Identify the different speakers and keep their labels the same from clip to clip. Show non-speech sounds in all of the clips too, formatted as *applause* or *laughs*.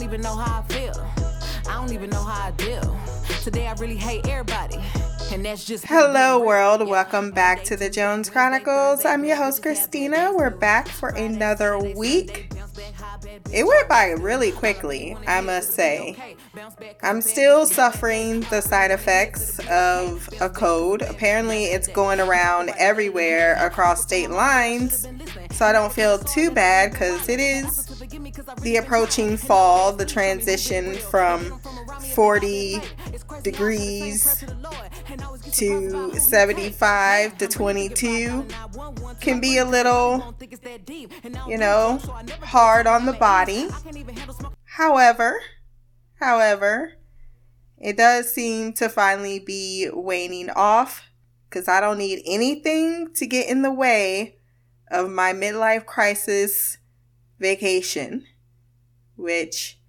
Speaker 1: don't even know how I feel. I don't even know how I deal. Today I really hate everybody. And that's just
Speaker 2: Hello world, welcome back to the Jones Chronicles. I'm your host Christina. We're back for another week. It went by really quickly, I must say. I'm still suffering the side effects of a code. Apparently, it's going around everywhere across state lines, so I don't feel too bad because it is the approaching fall, the transition from 40 degrees to 75 to 22 can be a little, you know, hard on the body. However, however, it does seem to finally be waning off because I don't need anything to get in the way of my midlife crisis vacation, which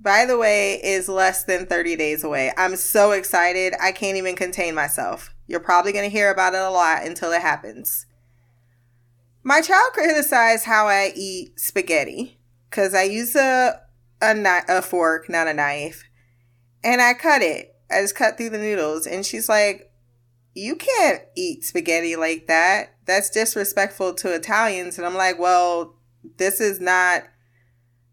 Speaker 2: by the way, is less than 30 days away. I'm so excited. I can't even contain myself. You're probably going to hear about it a lot until it happens. My child criticized how I eat spaghetti because I use a, a, a fork, not a knife, and I cut it. I just cut through the noodles. And she's like, You can't eat spaghetti like that. That's disrespectful to Italians. And I'm like, Well, this is not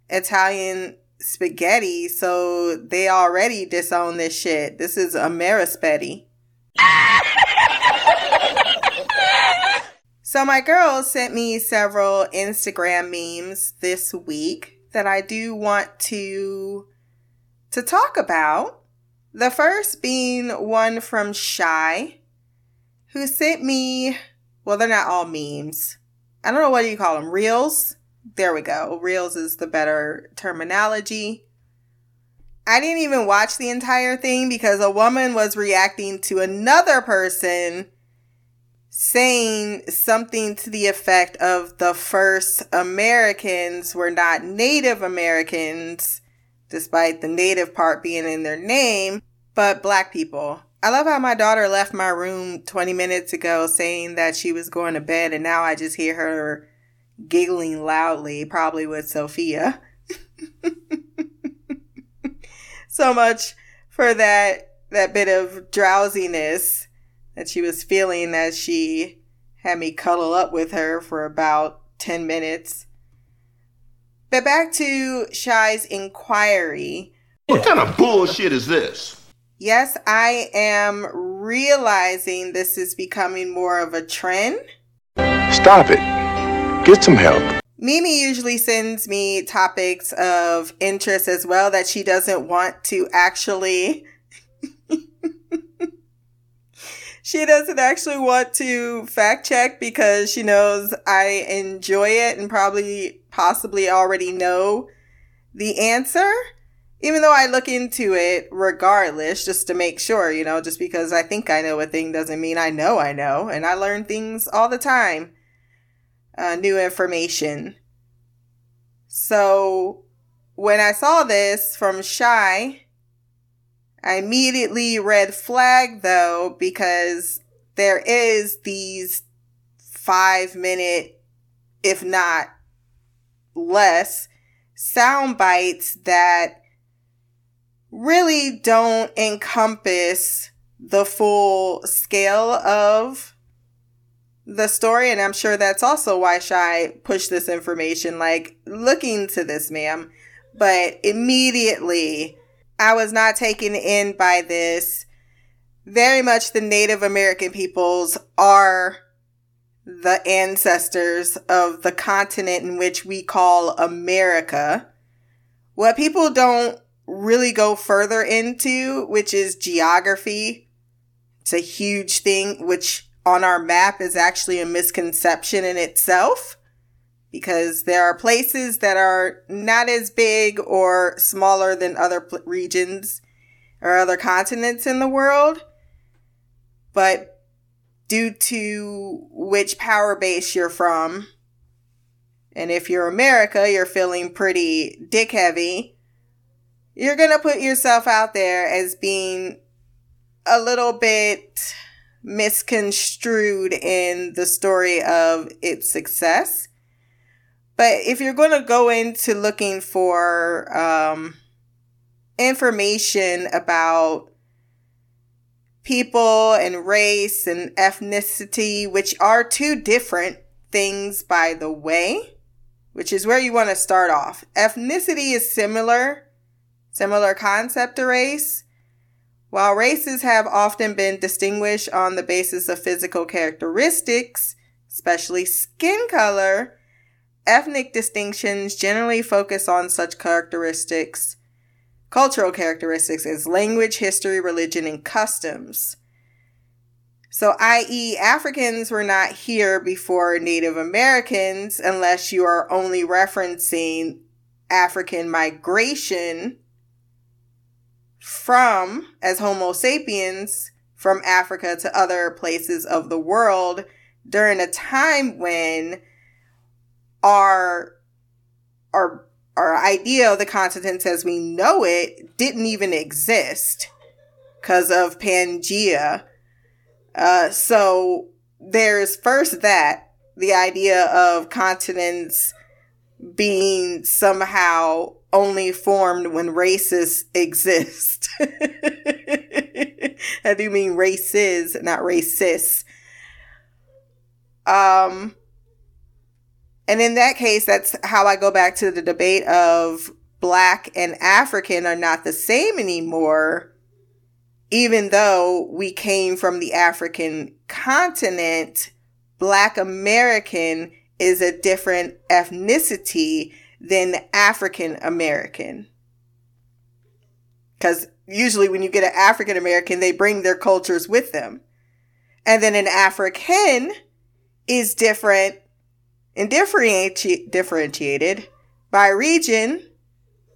Speaker 2: Italian spaghetti, so they already disown this shit. This is Amerispetti. *laughs* so my girls sent me several Instagram memes this week that I do want to to talk about. The first being one from Shy, who sent me, well, they're not all memes. I don't know what do you call them, reels? There we go. Reels is the better terminology. I didn't even watch the entire thing because a woman was reacting to another person saying something to the effect of the first Americans were not Native Americans, despite the native part being in their name, but black people. I love how my daughter left my room 20 minutes ago saying that she was going to bed, and now I just hear her giggling loudly, probably with Sophia. *laughs* so much for that that bit of drowsiness that she was feeling as she had me cuddle up with her for about 10 minutes. But back to Shy's inquiry.
Speaker 3: What kind of bullshit is this?
Speaker 2: Yes, I am realizing this is becoming more of a trend.
Speaker 3: Stop it. Get some help.
Speaker 2: Mimi usually sends me topics of interest as well that she doesn't want to actually. *laughs* she doesn't actually want to fact check because she knows I enjoy it and probably possibly already know the answer. Even though I look into it regardless, just to make sure, you know, just because I think I know a thing doesn't mean I know I know. And I learn things all the time uh, new information. So when I saw this from Shy, I immediately red flag though because there is these five minute, if not less, sound bites that really don't encompass the full scale of the story, and I'm sure that's also why Shy pushed this information. Like, look into this, ma'am. But immediately, I was not taken in by this. Very much the Native American peoples are the ancestors of the continent in which we call America. What people don't really go further into, which is geography, it's a huge thing, which on our map is actually a misconception in itself because there are places that are not as big or smaller than other pl- regions or other continents in the world. But due to which power base you're from, and if you're America, you're feeling pretty dick heavy, you're going to put yourself out there as being a little bit misconstrued in the story of its success. But if you're going to go into looking for um, information about people and race and ethnicity, which are two different things, by the way, which is where you want to start off. Ethnicity is similar, similar concept to race. While races have often been distinguished on the basis of physical characteristics, especially skin color, ethnic distinctions generally focus on such characteristics, cultural characteristics as language, history, religion, and customs. So, i.e., Africans were not here before Native Americans unless you are only referencing African migration from, as Homo sapiens, from Africa to other places of the world during a time when our, our, our idea of the continents as we know it didn't even exist because of Pangea. Uh, so there's first that the idea of continents being somehow only formed when races exist. *laughs* I do mean races, not racists. Um, and in that case, that's how I go back to the debate of black and African are not the same anymore even though we came from the African continent, Black American is a different ethnicity than African American. Because usually when you get an African American, they bring their cultures with them. And then an African is different and differenti- differentiated by region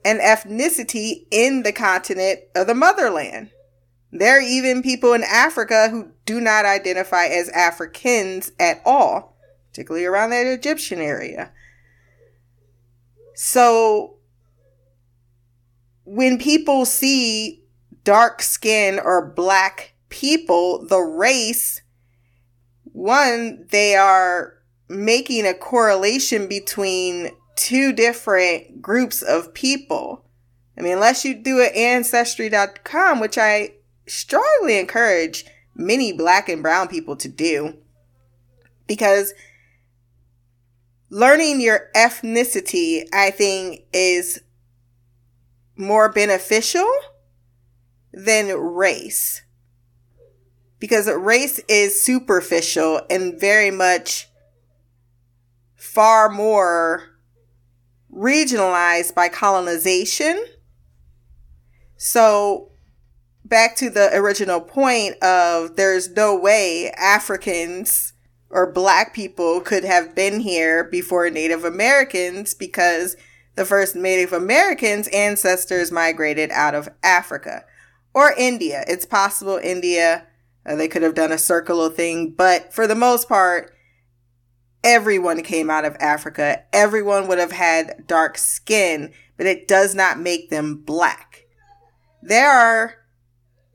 Speaker 2: and ethnicity in the continent of the motherland. There are even people in Africa who do not identify as Africans at all, particularly around that Egyptian area. So when people see dark skin or black people, the race, one, they are making a correlation between two different groups of people. I mean, unless you do it ancestry.com, which I strongly encourage many black and brown people to do because learning your ethnicity, I think, is more beneficial than race. Because race is superficial and very much far more regionalized by colonization. So back to the original point of there's no way Africans or black people could have been here before Native Americans because the first Native Americans ancestors migrated out of Africa or India. It's possible India, uh, they could have done a circular thing, but for the most part, everyone came out of Africa. Everyone would have had dark skin, but it does not make them black. There are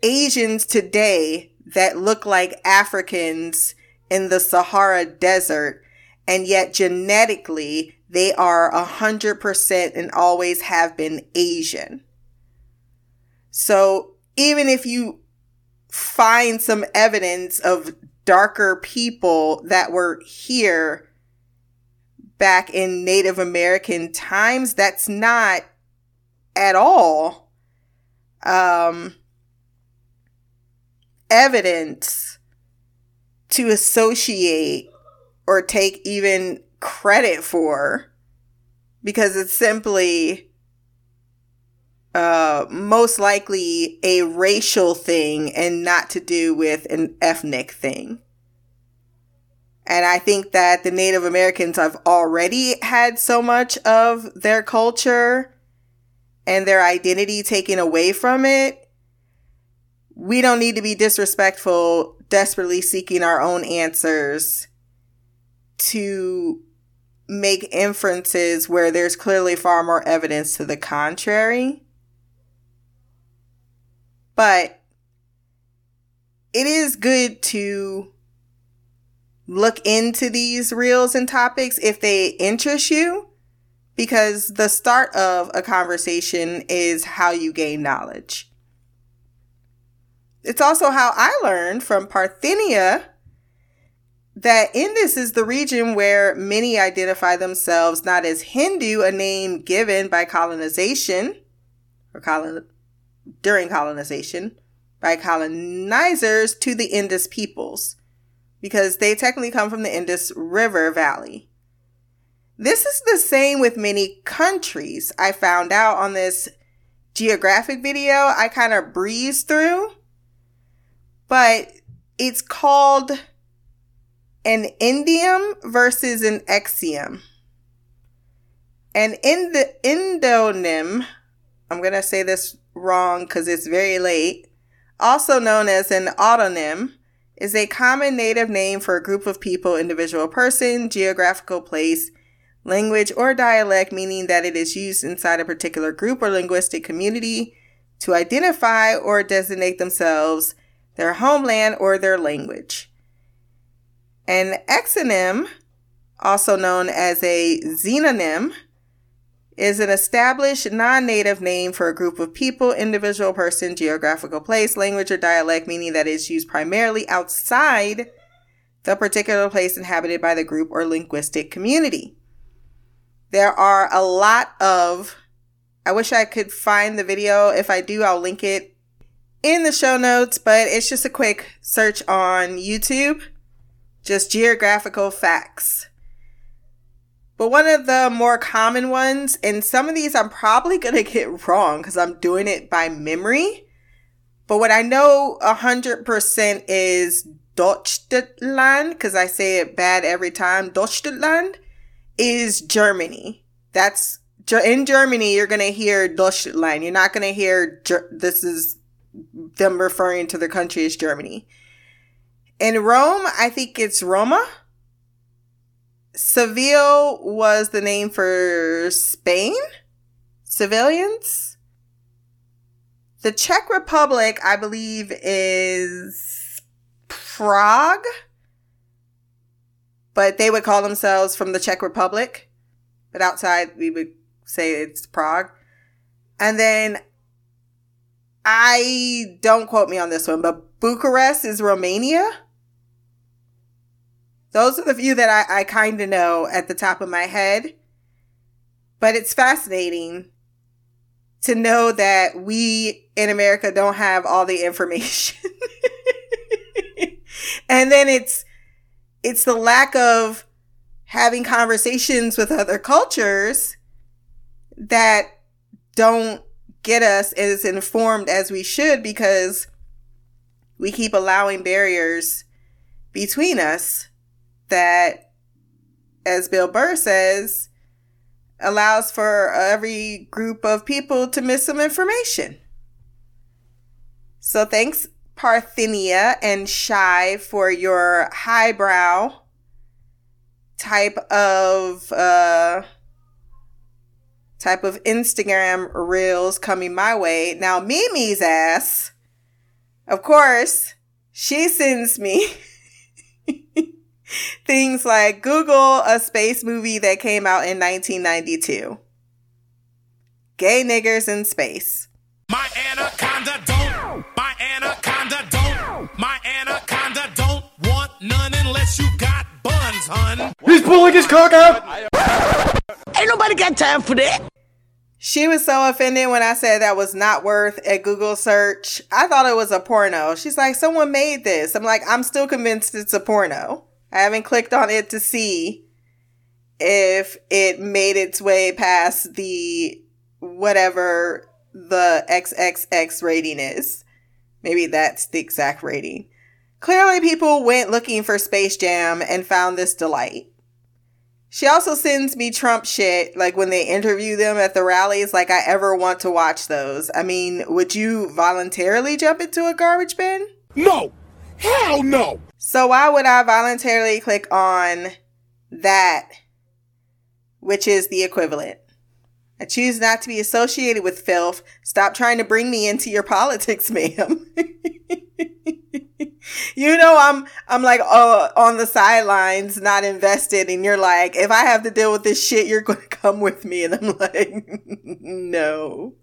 Speaker 2: Asians today that look like Africans in the Sahara Desert, and yet genetically they are a hundred percent and always have been Asian. So even if you find some evidence of darker people that were here back in Native American times, that's not at all um, evidence to associate or take even credit for because it's simply uh, most likely a racial thing and not to do with an ethnic thing. And I think that the Native Americans have already had so much of their culture and their identity taken away from it we don't need to be disrespectful, desperately seeking our own answers to make inferences where there's clearly far more evidence to the contrary. But it is good to look into these reels and topics if they interest you. because the start of a conversation is how you gain knowledge. It's also how I learned from Parthenia that Indus is the region where many identify themselves not as Hindu, a name given by colonization or colon during colonization by colonizers to the Indus peoples because they technically come from the Indus River Valley. This is the same with many countries. I found out on this geographic video I kind of breezed through, but it's called an endium versus an exiem. And in the endonym, I'm going to say this wrong because it's very late, also known as an autonym, is a common native name for a group of people, individual person, geographical place, language, or dialect, meaning that it is used inside a particular group or linguistic community to identify or designate themselves, their homeland, or their language. An exonym, also known as a xenonym, is an established non native name for a group of people, individual person, geographical place, language, or dialect, meaning that it's used primarily outside the particular place inhabited by the group or linguistic community. There are a lot of, I wish I could find the video. If I do, I'll link it in the show notes, but it's just a quick search on YouTube, just geographical facts. But one of the more common ones, and some of these I'm probably going *laughs* to get wrong because I'm doing it by memory. But what I know 100% is Deutschland, because I say it bad every time. Deutschland is Germany. That's in Germany, you're going to hear Deutschland. You're not going to hear this is them referring to their country as Germany. In Rome, I think it's Roma. Seville was the name for Spain, civilians. The Czech Republic, I believe, is Prague, but they would call themselves from the Czech Republic. But outside, we would say it's Prague. And then I don't quote me on this one, but Bucharest is Romania. Those are the few that I, I kind of know at the top of my head. But it's fascinating to know that we in America don't have all the information. *laughs* and then it's it's the lack of having conversations with other cultures that don't get us as informed as we should because we keep allowing barriers between us that, as Bill Burr says, allows for every group of people to miss some information. So thanks, Parthenia and Shy, for your highbrow type of uh, type of Instagram reels coming my way. Now Mimi's ass, of course, she sends me *laughs* Things like Google a space movie that came out in 1992. Gay niggers in space. My anaconda don't. My anaconda don't. My anaconda don't want none unless you got buns, hun. He's pulling his cock out. Ain't nobody got time for that. She was so offended when I said that was not worth a Google search. I thought it was a porno. She's like, someone made this. I'm like, I'm still convinced it's a porno. I haven't clicked on it to see if it made its way past the whatever the XXX rating is. Maybe that's the exact rating. Clearly, people went looking for Space Jam and found this delight. She also sends me Trump shit, like when they interview them at the rallies, like I ever want to watch those. I mean, would you voluntarily jump into a garbage bin?
Speaker 4: No! Hell no!
Speaker 2: So why would I voluntarily click on that, which is the equivalent? I choose not to be associated with filth. Stop trying to bring me into your *laughs* politics, ma'am. *laughs* you know I'm I'm like uh, on the sidelines, not invested, and you're like, if I have to deal with this shit, you're going *laughs* to come with me, and I'm like, *laughs* no.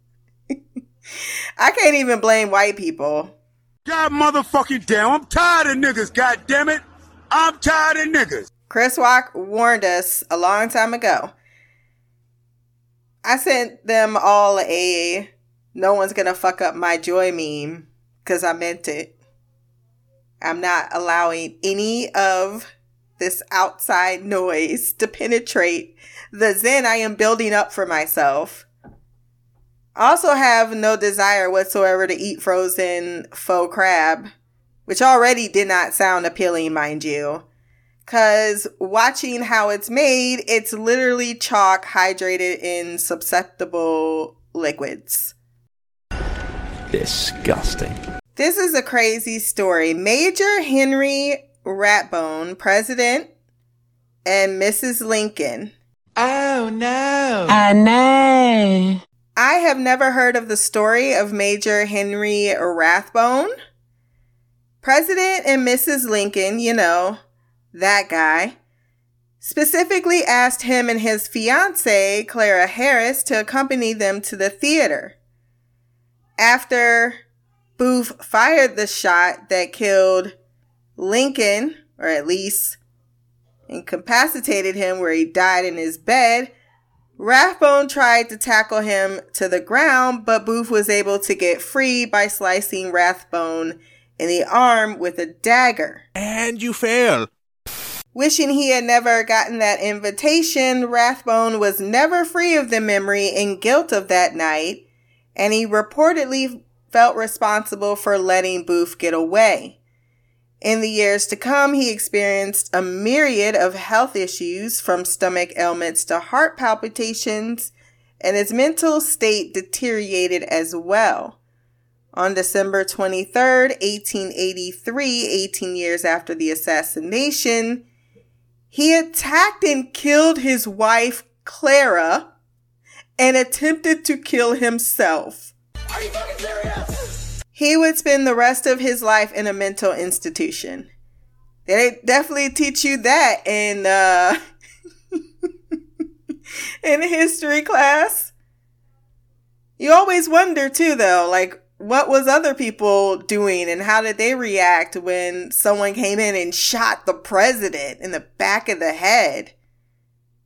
Speaker 2: *laughs* I can't even blame white people.
Speaker 4: God motherfucking damn, I'm tired of niggas, god damn it. I'm tired of niggas.
Speaker 2: Chris Rock warned us a long time ago. I sent them all a no one's gonna fuck up my joy meme because I meant it. I'm not allowing any of this outside noise to penetrate the zen I am building up for myself. Also have no desire whatsoever to eat frozen faux crab, which already did not sound appealing, mind you. Cause watching how it's made, it's literally chalk hydrated in susceptible liquids.
Speaker 5: Disgusting.
Speaker 2: This is a crazy story. Major Henry Rathbone, President and Mrs. Lincoln.
Speaker 6: Oh no.
Speaker 7: I know.
Speaker 2: I have never heard of the story of Major Henry Rathbone. President and Mrs. Lincoln, you know, that guy, specifically asked him and his fiancee, Clara Harris, to accompany them to the theater. After Booth fired the shot that killed Lincoln, or at least incapacitated him where he died in his bed, Rathbone tried to tackle him to the ground, but Booth was able to get free by slicing Rathbone in the arm with a dagger.
Speaker 4: And you fail.
Speaker 2: Wishing he had never gotten that invitation, Rathbone was never free of the memory and guilt of that night, and he reportedly felt responsible for letting Booth get away. In the years to come, he experienced a myriad of health issues from stomach ailments to heart palpitations, and his mental state deteriorated as well. On December 23rd, 1883, 18 years after the assassination, he attacked and killed his wife, Clara, and attempted to kill himself.
Speaker 4: Are you fucking serious?
Speaker 2: He would spend the rest of his life in a mental institution. They definitely teach you that in uh, *laughs* in history class. You always wonder too, though, like what was other people doing and how did they react when someone came in and shot the president in the back of the head?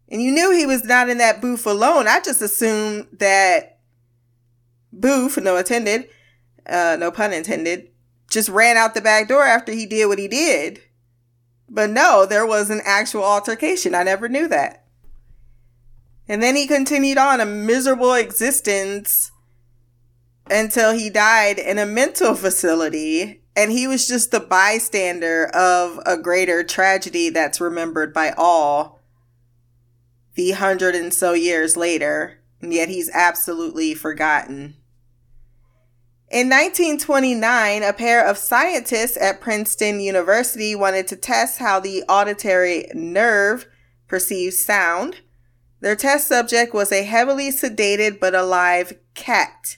Speaker 2: And you knew he was not in that booth alone. I just assumed that Booth, no attended, uh, no pun intended, just ran out the back door after he did what he did. But no, there was an actual altercation. I never knew that. And then he continued on a miserable existence until he died in a mental facility. And he was just the bystander of a greater tragedy that's remembered by all the hundred and so years later. And yet he's absolutely forgotten. In 1929, a pair of scientists at Princeton University wanted to test how the auditory nerve perceives sound. Their test subject was a heavily sedated but alive cat.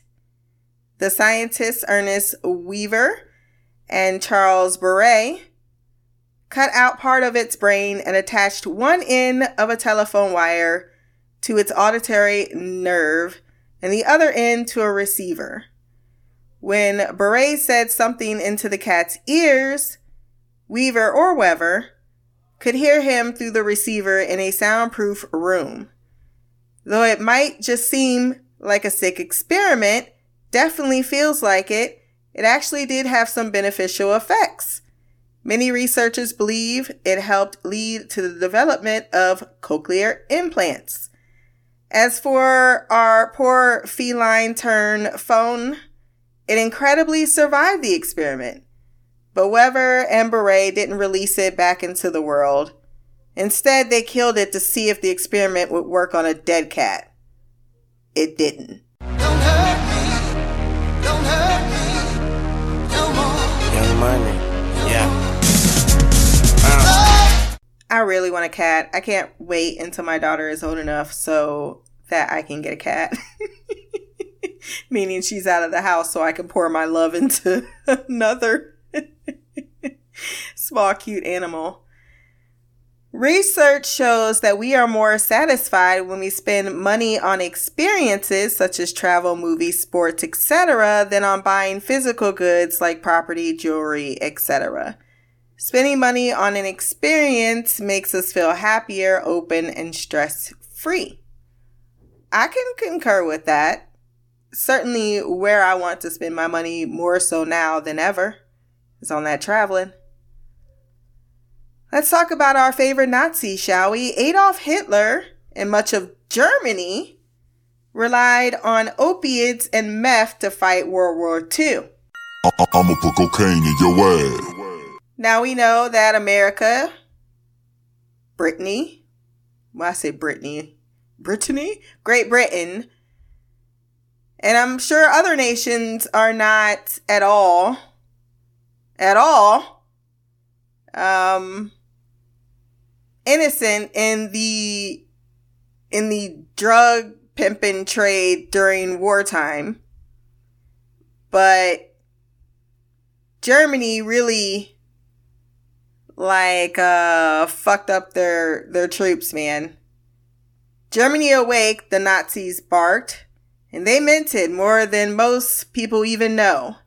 Speaker 2: The scientists Ernest Wever and Charles Bray cut out part of its brain and attached one end of a telephone wire to its auditory nerve and the other end to a receiver. When Bray said something into the cat's ears, Weaver or Weaver could hear him through the receiver in a soundproof room. Though it might just seem like a sick experiment, definitely feels like it, it actually did have some beneficial effects. Many researchers believe it helped lead to the development of cochlear implants. As for our poor feline turn phone, it incredibly survived the experiment. But Weber and Bray didn't release it back into the world. Instead, they killed it to see if the experiment would work on a dead cat. It didn't.
Speaker 6: Don't hurt me. Don't hurt me. No more.
Speaker 8: Young Money. Yeah. Ah.
Speaker 2: I really want a cat. I can't wait until my daughter is old enough so that I can get a cat. *laughs* *laughs* Meaning she's out of the house so I can pour my love into *laughs* another. *laughs* Small, cute animal. Research shows that we are more satisfied when we spend money on experiences such as travel, movies, sports, etc., than on buying physical goods like property, jewelry, etc. Spending money on an experience makes us feel happier, open, and stress free. I can concur with that. Certainly, where I want to spend my money more so now than ever is on that traveling. Let's talk about our favorite Nazi, shall we? Adolf Hitler and much of Germany relied on opiates and meth to fight World War II.
Speaker 5: I'ma put cocaine in your ass.
Speaker 2: Now we know that America, Brittany, well, I say Brittany, Brittany, Great Britain, and I'm sure other nations are not at all, at all, um, innocent in the in the drug pimping trade during wartime. But Germany really like uh fucked up their their troops, man. Germany awake, the Nazis barked, and they meant it more than most people even know.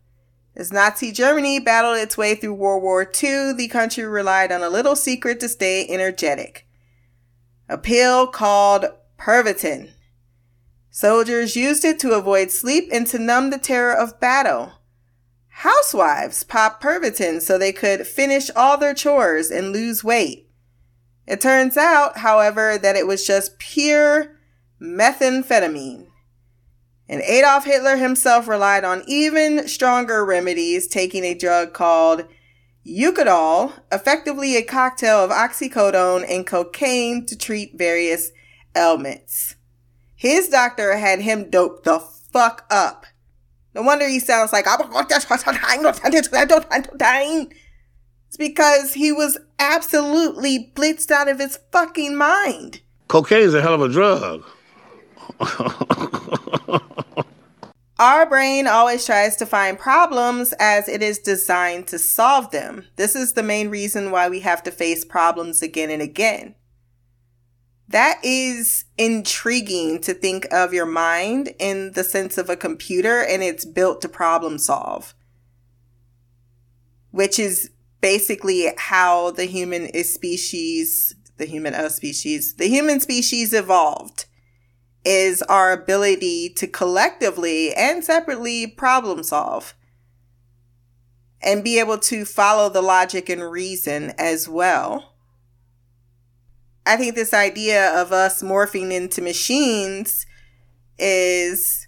Speaker 2: As Nazi Germany battled its way through World War II, the country relied on a little secret to stay energetic. A pill called Pervitin. Soldiers used it to avoid sleep and to numb the terror of battle. Housewives popped Pervitin so they could finish all their chores and lose weight. It turns out, however, that it was just pure methamphetamine. And Adolf Hitler himself relied on even stronger remedies, taking a drug called Eukodal, effectively a cocktail of oxycodone and cocaine to treat various ailments. His doctor had him doped the fuck up. No wonder he sounds like I don't understand. it's because he was absolutely blitzed out of his fucking mind.
Speaker 9: Cocaine's a hell of a drug. *laughs*
Speaker 2: Our brain always tries to find problems as it is designed to solve them. This is the main reason why we have to face problems again and again. That is intriguing to think of your mind in the sense of a computer and it's built to problem solve, which is basically how the human species, the human uh, species, the human species evolved is our ability to collectively and separately problem solve and be able to follow the logic and reason as well. I think this idea of us morphing into machines is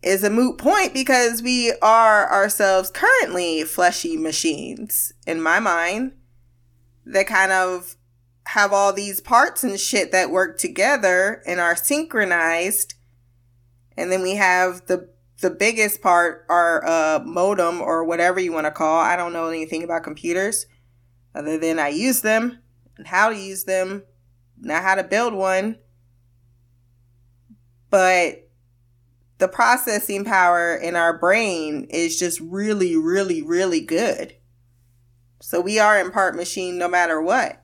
Speaker 2: is a moot point because we are ourselves currently fleshy machines in my mind that kind of have all these parts and shit that work together and are synchronized. And then we have the the biggest part, our uh, modem or whatever you want to call. I don't know anything about computers other than I use them and how to use them, not how to build one. But the processing power in our brain is just really, really, really good. So we are in part machine no matter what.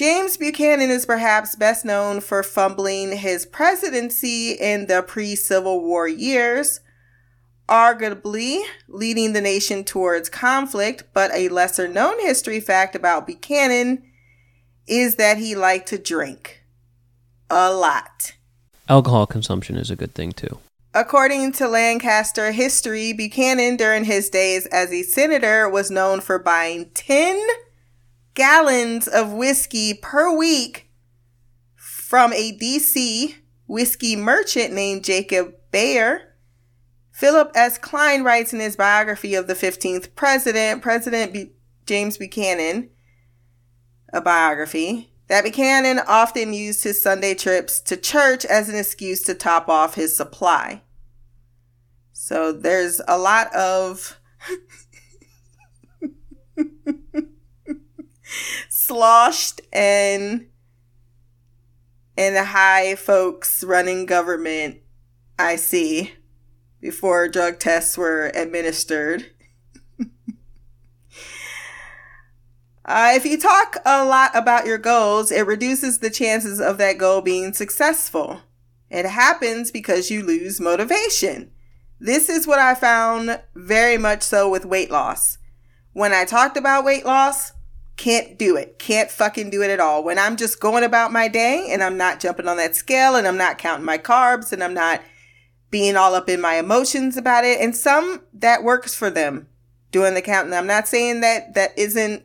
Speaker 2: James Buchanan is perhaps best known for fumbling his presidency in the pre Civil War years, arguably leading the nation towards conflict. But a lesser known history fact about Buchanan is that he liked to drink a lot.
Speaker 10: Alcohol consumption is a good thing too.
Speaker 2: According to Lancaster history, Buchanan during his days as a senator was known for buying 10 gallons of whiskey per week from a DC whiskey merchant named Jacob Baier. Philip S. Klein writes in his biography of the 15th president, President B- James Buchanan, a biography, that Buchanan often used his Sunday trips to church as an excuse to top off his supply. So there's a lot of *laughs* sloshed and and the high folks running government I see before drug tests were administered. *laughs* Uh, if you talk a lot about your goals, it reduces the chances of that goal being successful. It happens because you lose motivation. This is what I found very much so with weight loss. When I talked about weight loss, can't do it. Can't fucking do it at all. When I'm just going about my day and I'm not jumping on that scale and I'm not counting my carbs and I'm not being all up in my emotions about it. And some that works for them doing the counting. I'm not saying that that isn't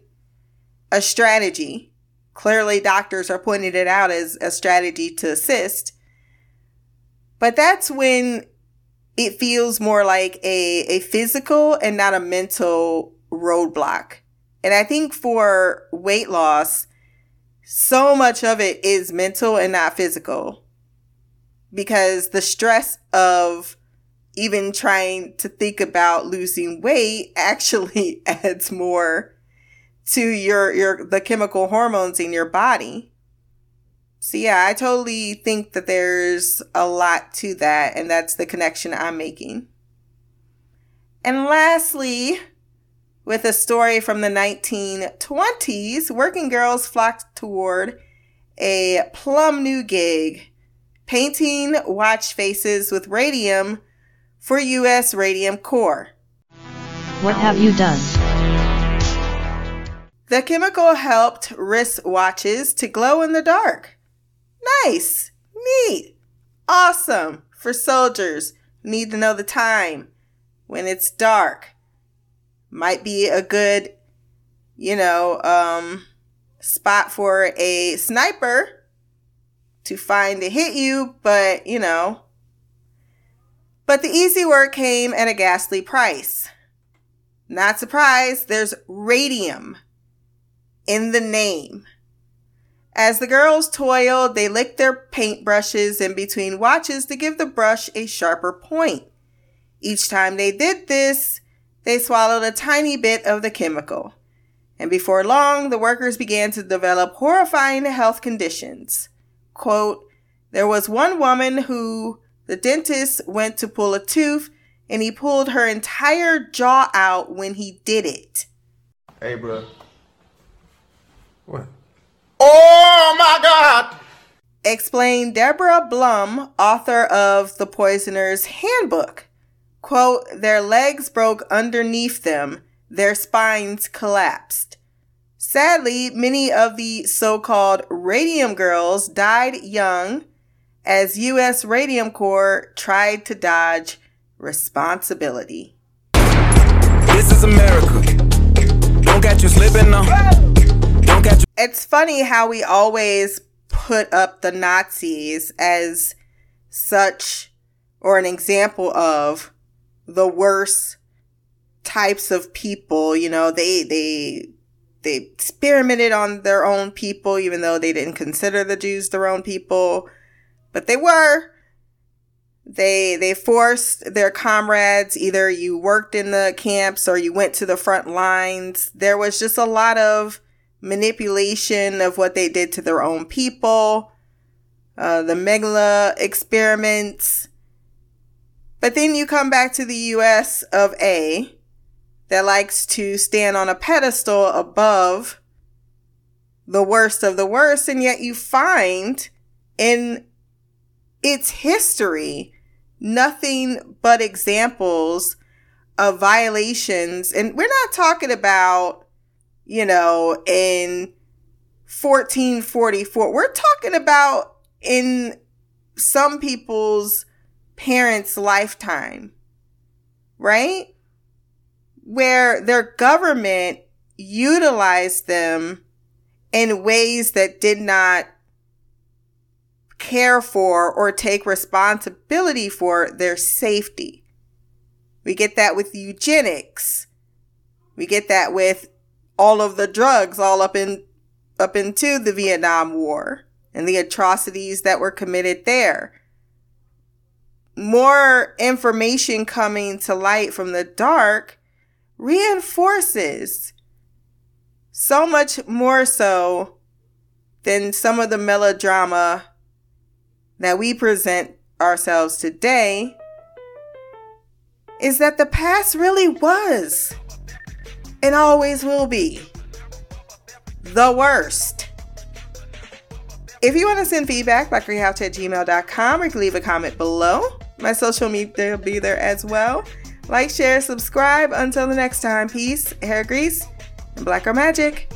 Speaker 2: a strategy. Clearly, doctors are pointing it out as a strategy to assist. But that's when it feels more like a, a physical and not a mental roadblock. And I think for weight loss, so much of it is mental and not physical because the stress of even trying to think about losing weight *laughs* actually *laughs* adds more to your your the chemical hormones in your body. So yeah, I totally think that there's a lot to that and that's the connection I'm making. And lastly, with a story from the 1920s, working girls flocked toward a plum new gig painting watch faces with radium for U.S. Radium Corps.
Speaker 11: What have you done?
Speaker 2: The chemical helped wrist watches to glow in the dark. Nice, neat, awesome for soldiers need to know the time when it's dark. Might be a good, you know, um, spot for a sniper to find to hit you, but you know. But the easy work came at a ghastly price. Not surprised, there's radium in the name. As the girls toiled, they licked their paintbrushes in between watches to give the brush a sharper point. Each time they did this, they swallowed a tiny bit of the chemical. And before long, the workers began to develop horrifying health conditions. Quote, there was one woman who the dentist went to pull a tooth and he pulled her entire jaw out when he did it.
Speaker 12: Hey, bro. What? Oh my God!
Speaker 2: Explained Deborah Blum, author of The Poisoner's Handbook. Quote, their legs broke underneath them, their spines collapsed. Sadly, many of the so called radium girls died young as U.S. Radium Corps tried to dodge responsibility.
Speaker 13: This is America. Don't catch you slipping now. Don't catch you.
Speaker 2: It's funny how we always put up the Nazis as such or an example of the worst types of people. You know, they, they, they experimented on their own people, even though they didn't consider the Jews their own people, but they were. They they forced their comrades either you worked in the camps or you went to the front lines. There was just a lot of manipulation of what they did to their own people. Uh, the Mengele experiments. But then you come back to the US of A, that likes to stand on a pedestal above the worst of the worst, and yet you find in its history nothing but examples of violations. And we're not talking about, you know, in 1444. We're talking about in some people's parents' lifetime, right? where their government utilized them in ways that did not care for or take responsibility for their safety. We get that with eugenics. We get that with all of the drugs all up in up into the Vietnam War and the atrocities that were committed there. More information coming to light from the dark reinforces so much more so than some of the melodrama that we present ourselves today is that the past really was and always will be the worst. If you want to send feedback, blackgirlcouch at gmail.com or you can leave a comment below. My social media will be there as well. Like, share, subscribe. Until the next time, peace, hair grease, and black girl magic.